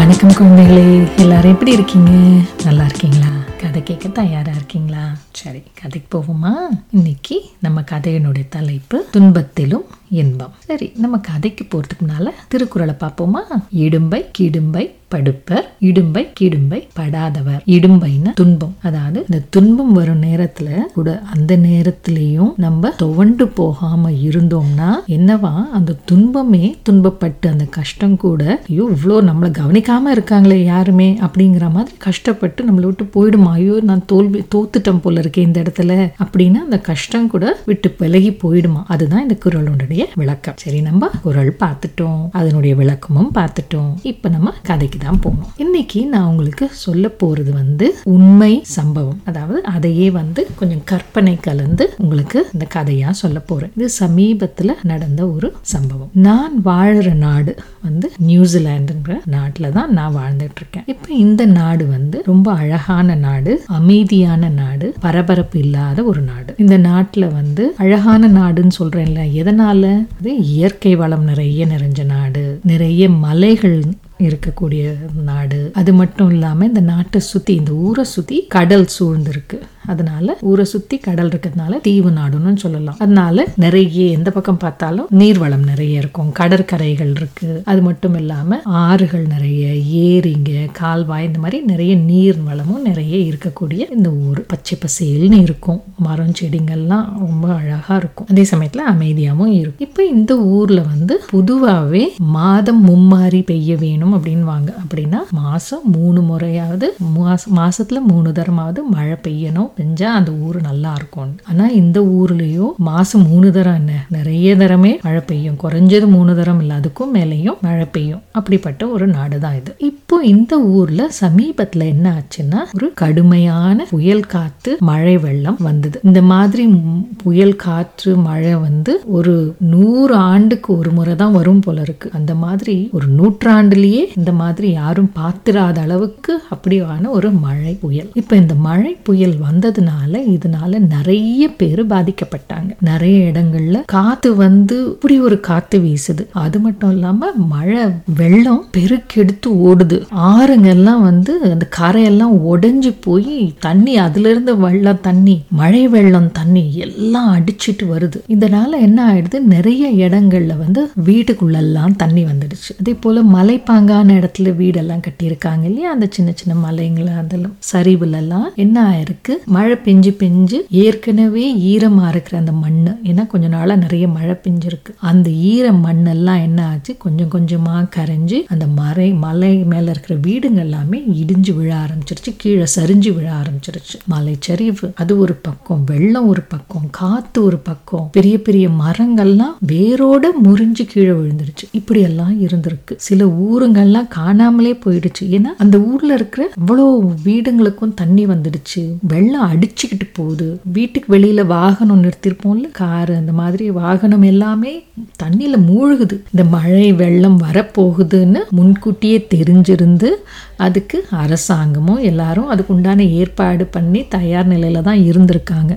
வணக்கம் குழந்தைகளே எல்லாரும் எப்படி இருக்கீங்க நல்லா இருக்கீங்களா கதை கேட்க தயாராக இருக்கீங்களா சரி கதைக்கு போவோமா இன்னைக்கு நம்ம கதையினுடைய தலைப்பு துன்பத்திலும் இன்பம் சரி நம்ம கதைக்கு போகிறதுக்குனால திருக்குறளை பார்ப்போமா இடும்பை கிடும்பை படுப்பர் இடும்பை கிடும்பை படாதவர் இடும்பைன்னு துன்பம் அதாவது இந்த துன்பம் வரும் நேரத்துல கூட அந்த நேரத்திலையும் நம்ம துவண்டு போகாம இருந்தோம்னா என்னவா அந்த துன்பமே துன்பப்பட்டு அந்த கஷ்டம் கூட ஐயோ இவ்வளோ நம்மளை கவனிக்காம இருக்காங்களே யாருமே அப்படிங்கிற மாதிரி கஷ்டப்பட்டு நம்மளை விட்டு போயிடுமா ஐயோ நான் தோல்வி தோத்துட்டேன் போல இருக்கேன் இந்த இடத்துல அப்படின்னு அந்த கஷ்டம் கூட விட்டு விலகி போயிடுமா அதுதான் இந்த குரலுடைய அதனுடைய விளக்கம் சரி நம்ம குரல் பார்த்துட்டோம் அதனுடைய விளக்கமும் பார்த்துட்டோம் இப்போ நம்ம கதைக்கு தான் போகணும் இன்னைக்கு நான் உங்களுக்கு சொல்ல போறது வந்து உண்மை சம்பவம் அதாவது அதையே வந்து கொஞ்சம் கற்பனை கலந்து உங்களுக்கு இந்த கதையாக சொல்ல போகிறேன் இது சமீபத்தில் நடந்த ஒரு சம்பவம் நான் வாழ்கிற நாடு வந்து நியூசிலாண்டுங்கிற நாட்டில் தான் நான் வாழ்ந்துட்டு இருக்கேன் இப்போ இந்த நாடு வந்து ரொம்ப அழகான நாடு அமைதியான நாடு பரபரப்பு இல்லாத ஒரு நாடு இந்த நாட்டில் வந்து அழகான நாடுன்னு சொல்கிறேன்ல எதனால் இது இயற்கை வளம் நிறைய நிறைஞ்ச நாடு நிறைய மலைகள் இருக்கக்கூடிய நாடு அது மட்டும் இல்லாமல் இந்த நாட்டை சுற்றி இந்த ஊரை சுற்றி கடல் சூழ்ந்திருக்கு அதனால ஊரை சுத்தி கடல் இருக்கிறதுனால தீவு நாடுன்னு சொல்லலாம் அதனால நிறைய எந்த பக்கம் பார்த்தாலும் நீர்வளம் நிறைய இருக்கும் கடற்கரைகள் இருக்கு அது மட்டும் இல்லாம ஆறுகள் நிறைய ஏரிங்க கால்வாய் இந்த மாதிரி நிறைய நீர் வளமும் நிறைய இருக்கக்கூடிய இந்த ஊர் பச்சை பசேல்னு இருக்கும் மரம் செடிங்கள்லாம் ரொம்ப அழகா இருக்கும் அதே சமயத்துல அமைதியாகவும் இருக்கும் இப்போ இந்த ஊர்ல வந்து பொதுவாகவே மாதம் மும்மாரி பெய்ய வேணும் அப்படின்வாங்க அப்படின்னா மாசம் மூணு முறையாவது மாசத்துல மூணு தரமாவது மழை பெய்யணும் செஞ்சால் அந்த ஊர் நல்லா இருக்கும் ஆனால் இந்த ஊர்லயோ மாதம் மூணு தரம் என்ன நிறைய தரமே மழை பெய்யும் குறைஞ்சது மூணு தரம் இல்லை அதுக்கும் மேலேயும் மழை பெய்யும் அப்படிப்பட்ட ஒரு நாடு தான் இது இப்போ இந்த ஊரில் சமீபத்தில் என்ன ஆச்சுன்னா ஒரு கடுமையான புயல் காற்று மழை வெள்ளம் வந்தது இந்த மாதிரி புயல் காற்று மழை வந்து ஒரு நூறு ஆண்டுக்கு ஒரு முறை தான் வரும் போல இருக்கு அந்த மாதிரி ஒரு நூற்றாண்டுலேயே இந்த மாதிரி யாரும் பார்த்திராத அளவுக்கு அப்படியான ஒரு மழை புயல் இப்போ இந்த மழை புயல் வந்து வந்ததுனால இதனால நிறைய பேர் பாதிக்கப்பட்டாங்க நிறைய இடங்கள்ல காத்து வந்து இப்படி ஒரு காத்து வீசுது அது மட்டும் இல்லாம மழை வெள்ளம் பெருக்கெடுத்து ஓடுது ஆறுங்கெல்லாம் வந்து அந்த கரையெல்லாம் உடைஞ்சு போய் தண்ணி அதுல இருந்து வெள்ளம் தண்ணி மழை வெள்ளம் தண்ணி எல்லாம் அடிச்சிட்டு வருது இதனால என்ன ஆயிடுது நிறைய இடங்கள்ல வந்து எல்லாம் தண்ணி வந்துடுச்சு அதே போல மலைப்பாங்கான இடத்துல வீடெல்லாம் கட்டியிருக்காங்க இல்லையா அந்த சின்ன சின்ன மலைங்களை அதெல்லாம் சரிவுல எல்லாம் என்ன ஆயிருக்கு மழை பெஞ்சு பெஞ்சு ஏற்கனவே ஈரமாக இருக்கிற அந்த மண் ஏன்னா கொஞ்ச நாளாக நிறைய மழை பெஞ்சிருக்கு அந்த ஈர மண்ணெல்லாம் என்ன ஆச்சு கொஞ்சம் கொஞ்சமாக கரைஞ்சி அந்த மறை மலை மேலே இருக்கிற வீடுங்கள் எல்லாமே இடிஞ்சு விழ ஆரம்பிச்சிருச்சு கீழே சரிஞ்சு விழ ஆரம்பிச்சிருச்சு மலை சரிவு அது ஒரு பக்கம் வெள்ளம் ஒரு பக்கம் காற்று ஒரு பக்கம் பெரிய பெரிய மரங்கள்லாம் வேரோட முறிஞ்சு கீழே விழுந்துருச்சு இப்படியெல்லாம் இருந்திருக்கு சில ஊருங்கள்லாம் காணாமலே போயிடுச்சு ஏன்னா அந்த ஊரில் இருக்கிற அவ்வளோ வீடுங்களுக்கும் தண்ணி வந்துடுச்சு வெள்ளம் எல்லாம் அடிச்சுக்கிட்டு போகுது வீட்டுக்கு வெளியில் வாகனம் நிறுத்திருப்போம்ல காரு அந்த மாதிரி வாகனம் எல்லாமே தண்ணியில் மூழ்குது இந்த மழை வெள்ளம் வரப்போகுதுன்னு முன்கூட்டியே தெரிஞ்சிருந்து அதுக்கு அரசாங்கமும் எல்லாரும் அதுக்கு உண்டான ஏற்பாடு பண்ணி தயார் நிலையில் தான் இருந்திருக்காங்க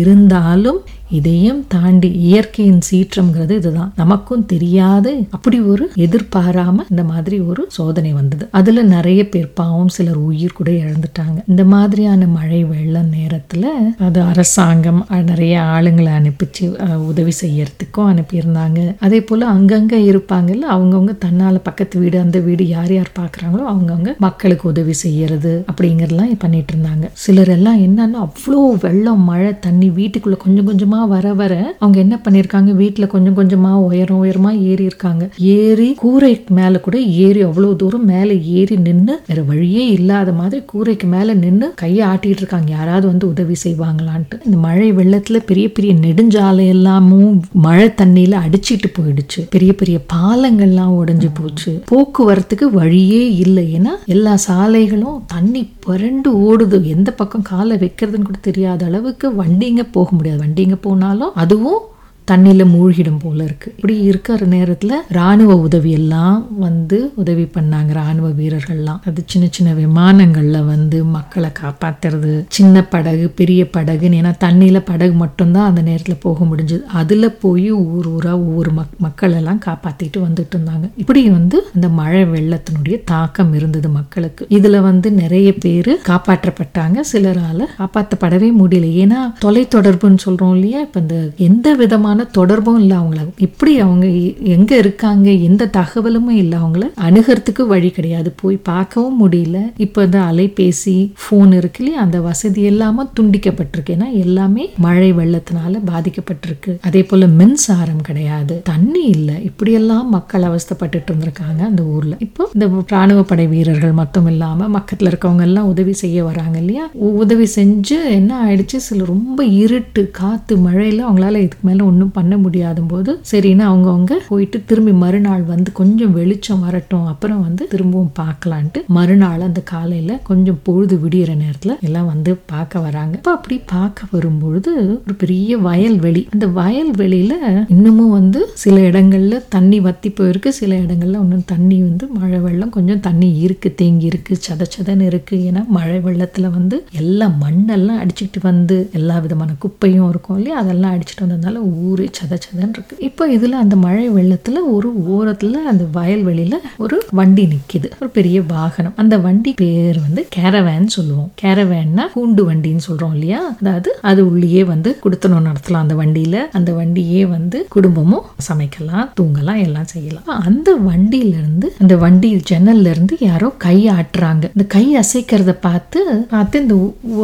இருந்தாலும் இதையும் தாண்டி இயற்கையின் சீற்றம்ங்கிறது இதுதான் நமக்கும் தெரியாது அப்படி ஒரு எதிர்பாராம இந்த மாதிரி ஒரு சோதனை வந்தது அதுல நிறைய பேர் பாவம் சிலர் உயிர் கூட இழந்துட்டாங்க இந்த மாதிரியான மழை வெள்ள நேரத்துல அது அரசாங்கம் நிறைய ஆளுங்களை அனுப்பிச்சு உதவி செய்யறதுக்கும் அனுப்பியிருந்தாங்க அதே போல அங்கங்க இருப்பாங்கல்ல அவங்கவுங்க தன்னால பக்கத்து வீடு அந்த வீடு யார் யார் பாக்குறாங்களோ அவங்கவுங்க மக்களுக்கு உதவி செய்யறது அப்படிங்கறதெல்லாம் பண்ணிட்டு இருந்தாங்க சிலர் எல்லாம் என்னன்னா அவ்வளோ வெள்ளம் மழை தண்ணி வீட்டுக்குள்ள கொஞ்சம் கொஞ்சமா வர வர அவங்க என்ன பண்ணிருக்காங்க வீட்டுல கொஞ்சம் கொஞ்சமா உயரம் உயரமா ஏறி இருக்காங்க ஏறி கூரைக்கு மேல கூட ஏறி அவ்வளோ தூரம் மேல ஏறி நின்று வேற வழியே இல்லாத மாதிரி கூரைக்கு மேல நின்று கையை ஆட்டிட்டு இருக்காங்க யாராவது வந்து உதவி செய்வாங்களான்ட்டு இந்த மழை வெள்ளத்துல பெரிய பெரிய நெடுஞ்சாலை எல்லாமும் மழை தண்ணியில அடிச்சிட்டு போயிடுச்சு பெரிய பெரிய பாலங்கள்லாம் உடஞ்சு போச்சு போக்குவரத்துக்கு வழியே இல்லை ஏன்னா எல்லா சாலைகளும் தண்ணி புரண்டு ஓடுது எந்த பக்கம் காலை வைக்கிறதுன்னு கூட தெரியாத அளவுக்கு வண்டிங்க போக முடியாது வண்டிங்க போனாலும் அதுவும் தண்ணியில் மூழ்கிடும் போல இருக்குது இப்படி இருக்கிற நேரத்தில் இராணுவ உதவியெல்லாம் வந்து உதவி பண்ணாங்க இராணுவ வீரர்கள்லாம் அது சின்ன சின்ன விமானங்களில் வந்து மக்களை காப்பாற்றுறது சின்ன படகு பெரிய படகுன்னு ஏன்னா தண்ணியில் படகு மட்டும்தான் அந்த நேரத்தில் போக முடிஞ்சது அதில் போய் ஊர் ஊராக ஒவ்வொரு மக் மக்களெல்லாம் காப்பாற்றிட்டு வந்துட்டு இருந்தாங்க இப்படி வந்து அந்த மழை வெள்ளத்தினுடைய தாக்கம் இருந்தது மக்களுக்கு இதில் வந்து நிறைய பேர் காப்பாற்றப்பட்டாங்க சிலரால் காப்பாற்றப்படவே முடியல ஏன்னா தொலைத்தொடர்புன்னு சொல்கிறோம் இல்லையா இப்போ இந்த எந்த விதமான விதமான தொடர்பும் இல்லை அவங்கள இப்படி அவங்க எங்கே இருக்காங்க எந்த தகவலுமே இல்லை அவங்கள அணுகிறதுக்கு வழி கிடையாது போய் பார்க்கவும் முடியல இப்போ இந்த அலைபேசி ஃபோன் இருக்கு இல்லையா அந்த வசதி எல்லாமே துண்டிக்கப்பட்டிருக்கு ஏன்னா எல்லாமே மழை வெள்ளத்தினால பாதிக்கப்பட்டிருக்கு அதே போல் மின்சாரம் கிடையாது தண்ணி இல்லை இப்படியெல்லாம் மக்கள் அவஸ்தப்பட்டு இருந்திருக்காங்க அந்த ஊரில் இப்போ இந்த ராணுவ படை வீரர்கள் மட்டும் இல்லாமல் பக்கத்தில் இருக்கவங்க எல்லாம் உதவி செய்ய வராங்க இல்லையா உதவி செஞ்சு என்ன ஆயிடுச்சு சில ரொம்ப இருட்டு காற்று மழையில் அவங்களால இதுக்கு மேலே ஒன்றும் ஒன்றும் பண்ண முடியாத போது சரின்னு அவங்கவுங்க போயிட்டு திரும்பி மறுநாள் வந்து கொஞ்சம் வெளிச்சம் வரட்டும் அப்புறம் வந்து திரும்பவும் பார்க்கலான்ட்டு மறுநாள் அந்த காலையில் கொஞ்சம் பொழுது விடியிற நேரத்தில் எல்லாம் வந்து பார்க்க வராங்க இப்போ அப்படி பார்க்க வரும்பொழுது ஒரு பெரிய வயல்வெளி அந்த வயல்வெளியில் இன்னமும் வந்து சில இடங்களில் தண்ணி வத்தி போயிருக்கு சில இடங்களில் ஒன்றும் தண்ணி வந்து மழை வெள்ளம் கொஞ்சம் தண்ணி இருக்கு தேங்கி இருக்கு சத சதன்னு இருக்கு ஏன்னா மழை வெள்ளத்தில் வந்து எல்லா மண்ணெல்லாம் அடிச்சுக்கிட்டு வந்து எல்லா விதமான குப்பையும் இருக்கும் இல்லையா அதெல்லாம் அடிச்சுட்டு வந்ததுனால ஊர் ஊறி சத சதன்னு இருக்கு இப்போ இதில் அந்த மழை வெள்ளத்தில் ஒரு ஓரத்தில் அந்த வயல்வெளியில் ஒரு வண்டி நிற்கிது ஒரு பெரிய வாகனம் அந்த வண்டி பேர் வந்து கேரவேன் சொல்லுவோம் கேரவேன்னா கூண்டு வண்டின்னு சொல்கிறோம் இல்லையா அதாவது அது உள்ளேயே வந்து குடுத்தனம் நடத்தலாம் அந்த வண்டியில் அந்த வண்டியே வந்து குடும்பமும் சமைக்கலாம் தூங்கலாம் எல்லாம் செய்யலாம் அந்த வண்டியிலேருந்து அந்த வண்டி ஜன்னல்ல இருந்து யாரோ கை ஆட்டுறாங்க இந்த கை அசைக்கிறத பார்த்து பார்த்து இந்த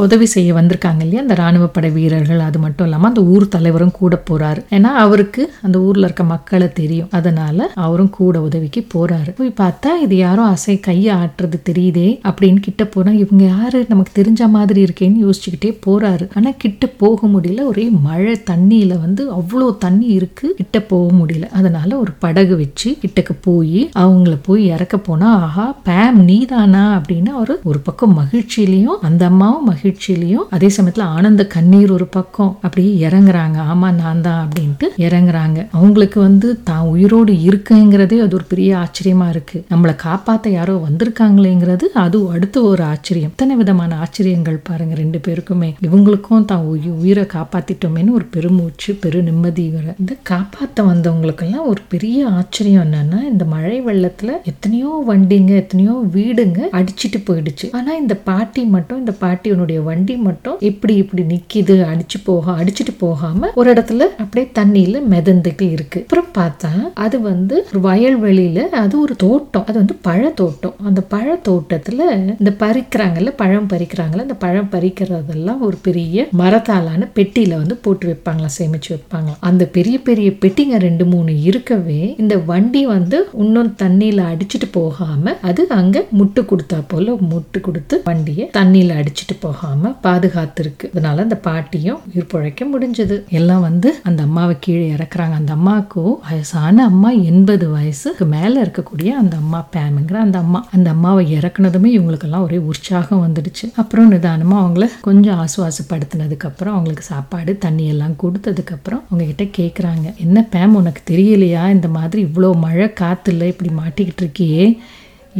உதவி செய்ய வந்திருக்காங்க இல்லையா அந்த ராணுவ படை வீரர்கள் அது மட்டும் இல்லாமல் அந்த ஊர் தலைவரும் கூட போறாரு போறாரு ஏன்னா அவருக்கு அந்த ஊரில் இருக்க மக்களை தெரியும் அதனால் அவரும் கூட உதவிக்கு போகிறாரு போய் பார்த்தா இது யாரும் அசை கையை ஆட்டுறது தெரியுதே அப்படின்னு கிட்ட போனால் இவங்க யாரு நமக்கு தெரிஞ்ச மாதிரி இருக்கேன்னு யோசிச்சுக்கிட்டே போகிறாரு ஆனால் கிட்ட போக முடியல ஒரே மழை தண்ணியில் வந்து அவ்வளோ தண்ணி இருக்குது கிட்ட போக முடியல அதனால ஒரு படகு வச்சு கிட்டக்கு போய் அவங்கள போய் இறக்க போனால் ஆஹா பேம் நீதானா அப்படின்னு அவர் ஒரு பக்கம் மகிழ்ச்சியிலையும் அந்த அம்மாவும் மகிழ்ச்சியிலையும் அதே சமயத்தில் ஆனந்த கண்ணீர் ஒரு பக்கம் அப்படியே இறங்குறாங்க ஆமா நான் தான் அப்படின்ட்டு இறங்குறாங்க அவங்களுக்கு வந்து தான் உயிரோடு இருக்குங்கிறதே அது ஒரு பெரிய ஆச்சரியமா இருக்கு நம்மளை காப்பாத்த யாரோ வந்திருக்காங்களேங்கிறது அது அடுத்த ஒரு ஆச்சரியம் இத்தனை விதமான ஆச்சரியங்கள் பாருங்க ரெண்டு பேருக்குமே இவங்களுக்கும் தான் உயிரை காப்பாத்திட்டோமேனு ஒரு பெருமூச்சு பெரு நிம்மதி இந்த காப்பாத்த வந்தவங்களுக்கெல்லாம் ஒரு பெரிய ஆச்சரியம் என்னன்னா இந்த மழை வெள்ளத்துல எத்தனையோ வண்டிங்க எத்தனையோ வீடுங்க அடிச்சிட்டு போயிடுச்சு ஆனா இந்த பாட்டி மட்டும் இந்த பாட்டியனுடைய வண்டி மட்டும் இப்படி இப்படி நிக்கிது அடிச்சு போக அடிச்சுட்டு போகாம ஒரு இடத்துல அப்படி அப்படியே தண்ணியில் மிதந்துட்டு இருக்கு அப்புறம் பார்த்தா அது வந்து வயல்வெளியில் அது ஒரு தோட்டம் அது வந்து பழத்தோட்டம் அந்த பழத்தோட்டத்தில் இந்த பறிக்கிறாங்கல்ல பழம் பறிக்கிறாங்கல்ல அந்த பழம் பறிக்கிறதெல்லாம் ஒரு பெரிய மரத்தாலான பெட்டியில் வந்து போட்டு வைப்பாங்களாம் சேமிச்சு வைப்பாங்களாம் அந்த பெரிய பெரிய பெட்டிங்க ரெண்டு மூணு இருக்கவே இந்த வண்டி வந்து இன்னும் தண்ணியில் அடிச்சுட்டு போகாம அது அங்கே முட்டு கொடுத்தா போல முட்டு கொடுத்து வண்டியை தண்ணியில் அடிச்சுட்டு போகாம பாதுகாத்து இருக்கு அதனால அந்த பாட்டியும் உயிர் பிழைக்க முடிஞ்சது எல்லாம் வந்து அந்த அம்மாவை கீழே இறக்குறாங்க அந்த அம்மாவுக்கு வயசான அம்மா எண்பது வயசுக்கு மேலே இருக்கக்கூடிய அந்த அம்மா பேமுங்கிற அந்த அம்மா அந்த அம்மாவை இறக்குனதுமே இவங்களுக்கெல்லாம் ஒரே உற்சாகம் வந்துடுச்சு அப்புறம் நிதானமாக அவங்கள கொஞ்சம் ஆசுவாசப்படுத்தினதுக்கப்புறம் அவங்களுக்கு சாப்பாடு தண்ணி எல்லாம் கொடுத்ததுக்கப்புறம் அவங்கக்கிட்ட கேட்குறாங்க என்ன பேம் உனக்கு தெரியலையா இந்த மாதிரி இவ்வளோ மழை காற்றுல இப்படி மாட்டிக்கிட்டு இருக்கியே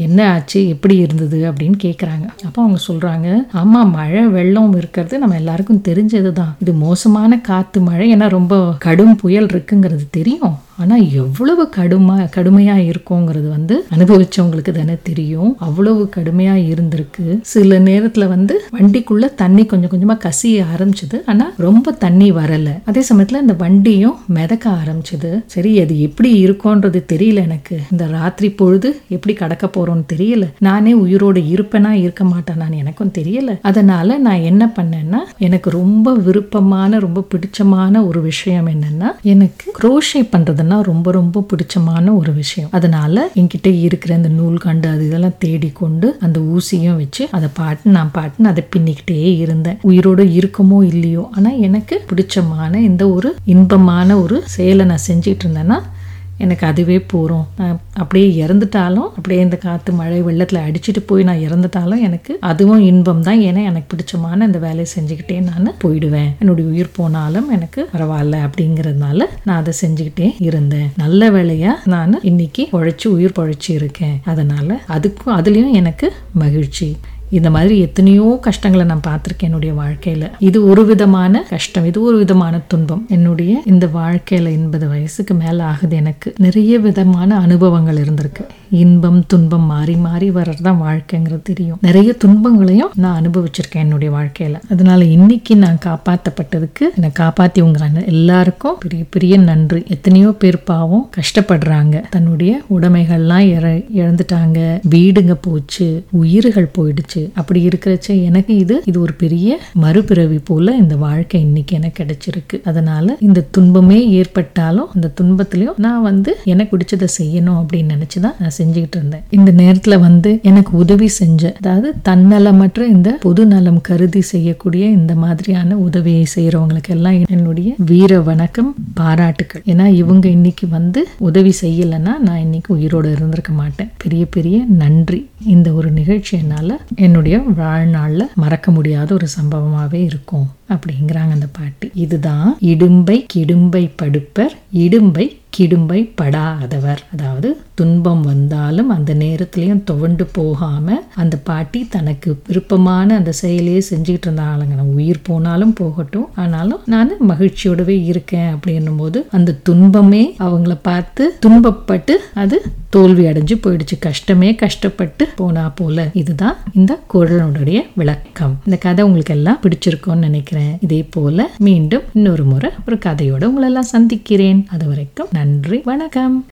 என்ன ஆச்சு எப்படி இருந்தது அப்படின்னு கேட்குறாங்க அப்போ அவங்க சொல்கிறாங்க ஆமாம் மழை வெள்ளம் இருக்கிறது நம்ம எல்லாருக்கும் தெரிஞ்சது தான் இது மோசமான காற்று மழை ஏன்னா ரொம்ப கடும் புயல் இருக்குங்கிறது தெரியும் ஆனால் எவ்வளவு கடுமை கடுமையாக இருக்கோங்கிறது வந்து அனுபவிச்சவங்களுக்கு தானே தெரியும் அவ்வளவு கடுமையாக இருந்திருக்கு சில நேரத்தில் வந்து வண்டிக்குள்ள தண்ணி கொஞ்சம் கொஞ்சமாக கசிய ஆரம்பிச்சது ஆனால் ரொம்ப தண்ணி வரலை அதே சமயத்தில் அந்த வண்டியும் மிதக்க ஆரம்பிச்சது சரி அது எப்படி இருக்கும்ன்றது தெரியல எனக்கு இந்த ராத்திரி பொழுது எப்படி கடக்க போகிறோன்னு தெரியல நானே உயிரோடு இருப்பேனா இருக்க மாட்டேன் நான் எனக்கும் தெரியல அதனால நான் என்ன பண்ணேன்னா எனக்கு ரொம்ப விருப்பமான ரொம்ப பிடிச்சமான ஒரு விஷயம் என்னன்னா எனக்கு குரோஷை பண்ணுறது பார்த்தோன்னா ரொம்ப ரொம்ப பிடிச்சமான ஒரு விஷயம் அதனால என்கிட்ட இருக்கிற அந்த நூல் கண்டு அது இதெல்லாம் தேடி கொண்டு அந்த ஊசியும் வச்சு அதை பாட்டு நான் பாட்டுன்னு அதை பின்னிக்கிட்டே இருந்தேன் உயிரோடு இருக்குமோ இல்லையோ ஆனால் எனக்கு பிடிச்சமான இந்த ஒரு இன்பமான ஒரு செயலை நான் செஞ்சுட்டு இருந்தேன்னா எனக்கு அதுவே போகிறோம் நான் அப்படியே இறந்துட்டாலும் அப்படியே இந்த காற்று மழை வெள்ளத்தில் அடிச்சுட்டு போய் நான் இறந்துட்டாலும் எனக்கு அதுவும் இன்பம் தான் ஏன்னா எனக்கு பிடிச்சமான அந்த வேலையை செஞ்சுக்கிட்டே நான் போயிடுவேன் என்னுடைய உயிர் போனாலும் எனக்கு பரவாயில்ல அப்படிங்கிறதுனால நான் அதை செஞ்சுக்கிட்டே இருந்தேன் நல்ல வேலையாக நான் இன்னைக்கு உழைச்சி உயிர் பொழைச்சி இருக்கேன் அதனால் அதுக்கும் அதுலேயும் எனக்கு மகிழ்ச்சி இந்த மாதிரி எத்தனையோ கஷ்டங்களை நான் பார்த்துருக்கேன் என்னுடைய வாழ்க்கையில் இது ஒரு விதமான கஷ்டம் இது ஒரு விதமான துன்பம் என்னுடைய இந்த வாழ்க்கையில் எண்பது வயசுக்கு மேலே ஆகுது எனக்கு நிறைய விதமான அனுபவங்கள் இருந்திருக்கு இன்பம் துன்பம் மாறி மாறி வர்றது தான் வாழ்க்கைங்கிறது தெரியும் நிறைய துன்பங்களையும் நான் அனுபவிச்சிருக்கேன் என்னுடைய வாழ்க்கையில் அதனால இன்னைக்கு நான் காப்பாற்றப்பட்டதுக்கு என்னை காப்பாத்தி உங்க எல்லாருக்கும் பெரிய பெரிய நன்றி எத்தனையோ பேர் பாவம் கஷ்டப்படுறாங்க தன்னுடைய உடைமைகள்லாம் இழந்துட்டாங்க வீடுங்க போச்சு உயிர்கள் போயிடுச்சு இருந்துச்சு அப்படி இருக்கிறச்ச எனக்கு இது இது ஒரு பெரிய மறுபிறவி போல இந்த வாழ்க்கை இன்னைக்கு எனக்கு கிடைச்சிருக்கு அதனால இந்த துன்பமே ஏற்பட்டாலும் அந்த துன்பத்திலையும் நான் வந்து எனக்கு பிடிச்சதை செய்யணும் அப்படின்னு நினைச்சுதான் நான் செஞ்சுக்கிட்டு இருந்தேன் இந்த நேரத்துல வந்து எனக்கு உதவி செஞ்ச அதாவது தன்னலமற்ற இந்த பொது நலம் கருதி செய்யக்கூடிய இந்த மாதிரியான உதவியை செய்யறவங்களுக்கு எல்லாம் என்னுடைய வீர வணக்கம் பாராட்டுக்கள் ஏன்னா இவங்க இன்னைக்கு வந்து உதவி செய்யலைன்னா நான் இன்னைக்கு உயிரோடு இருந்திருக்க மாட்டேன் பெரிய பெரிய நன்றி இந்த ஒரு நிகழ்ச்சி என்னால என்னுடைய வாழ்நாளில் மறக்க முடியாத ஒரு சம்பவமாகவே இருக்கும் அப்படிங்கிறாங்க அந்த பாட்டு இதுதான் இடும்பை கிடும்பை படுப்பர் இடும்பை கிடும்பைப்படாதவர் அதாவது துன்பம் வந்தாலும் அந்த நேரத்துலையும் துவண்டு போகாமல் அந்த பாட்டி தனக்கு விருப்பமான அந்த செயலையே செஞ்சுக்கிட்டு இருந்தாங்க நான் உயிர் போனாலும் போகட்டும் ஆனாலும் நான் மகிழ்ச்சியோடவே இருக்கேன் அப்படின்னும் போது அந்த துன்பமே அவங்கள பார்த்து துன்பப்பட்டு அது தோல்வி அடைஞ்சு போயிடுச்சு கஷ்டமே கஷ்டப்பட்டு போனா போல இதுதான் இந்த குரலனுடைய விளக்கம் இந்த கதை உங்களுக்கு எல்லாம் பிடிச்சிருக்கும்னு நினைக்கிறேன் இதே போல மீண்டும் இன்னொரு முறை ஒரு கதையோட உங்களெல்லாம் சந்திக்கிறேன் அது வரைக்கும் நன்றி வணக்கம்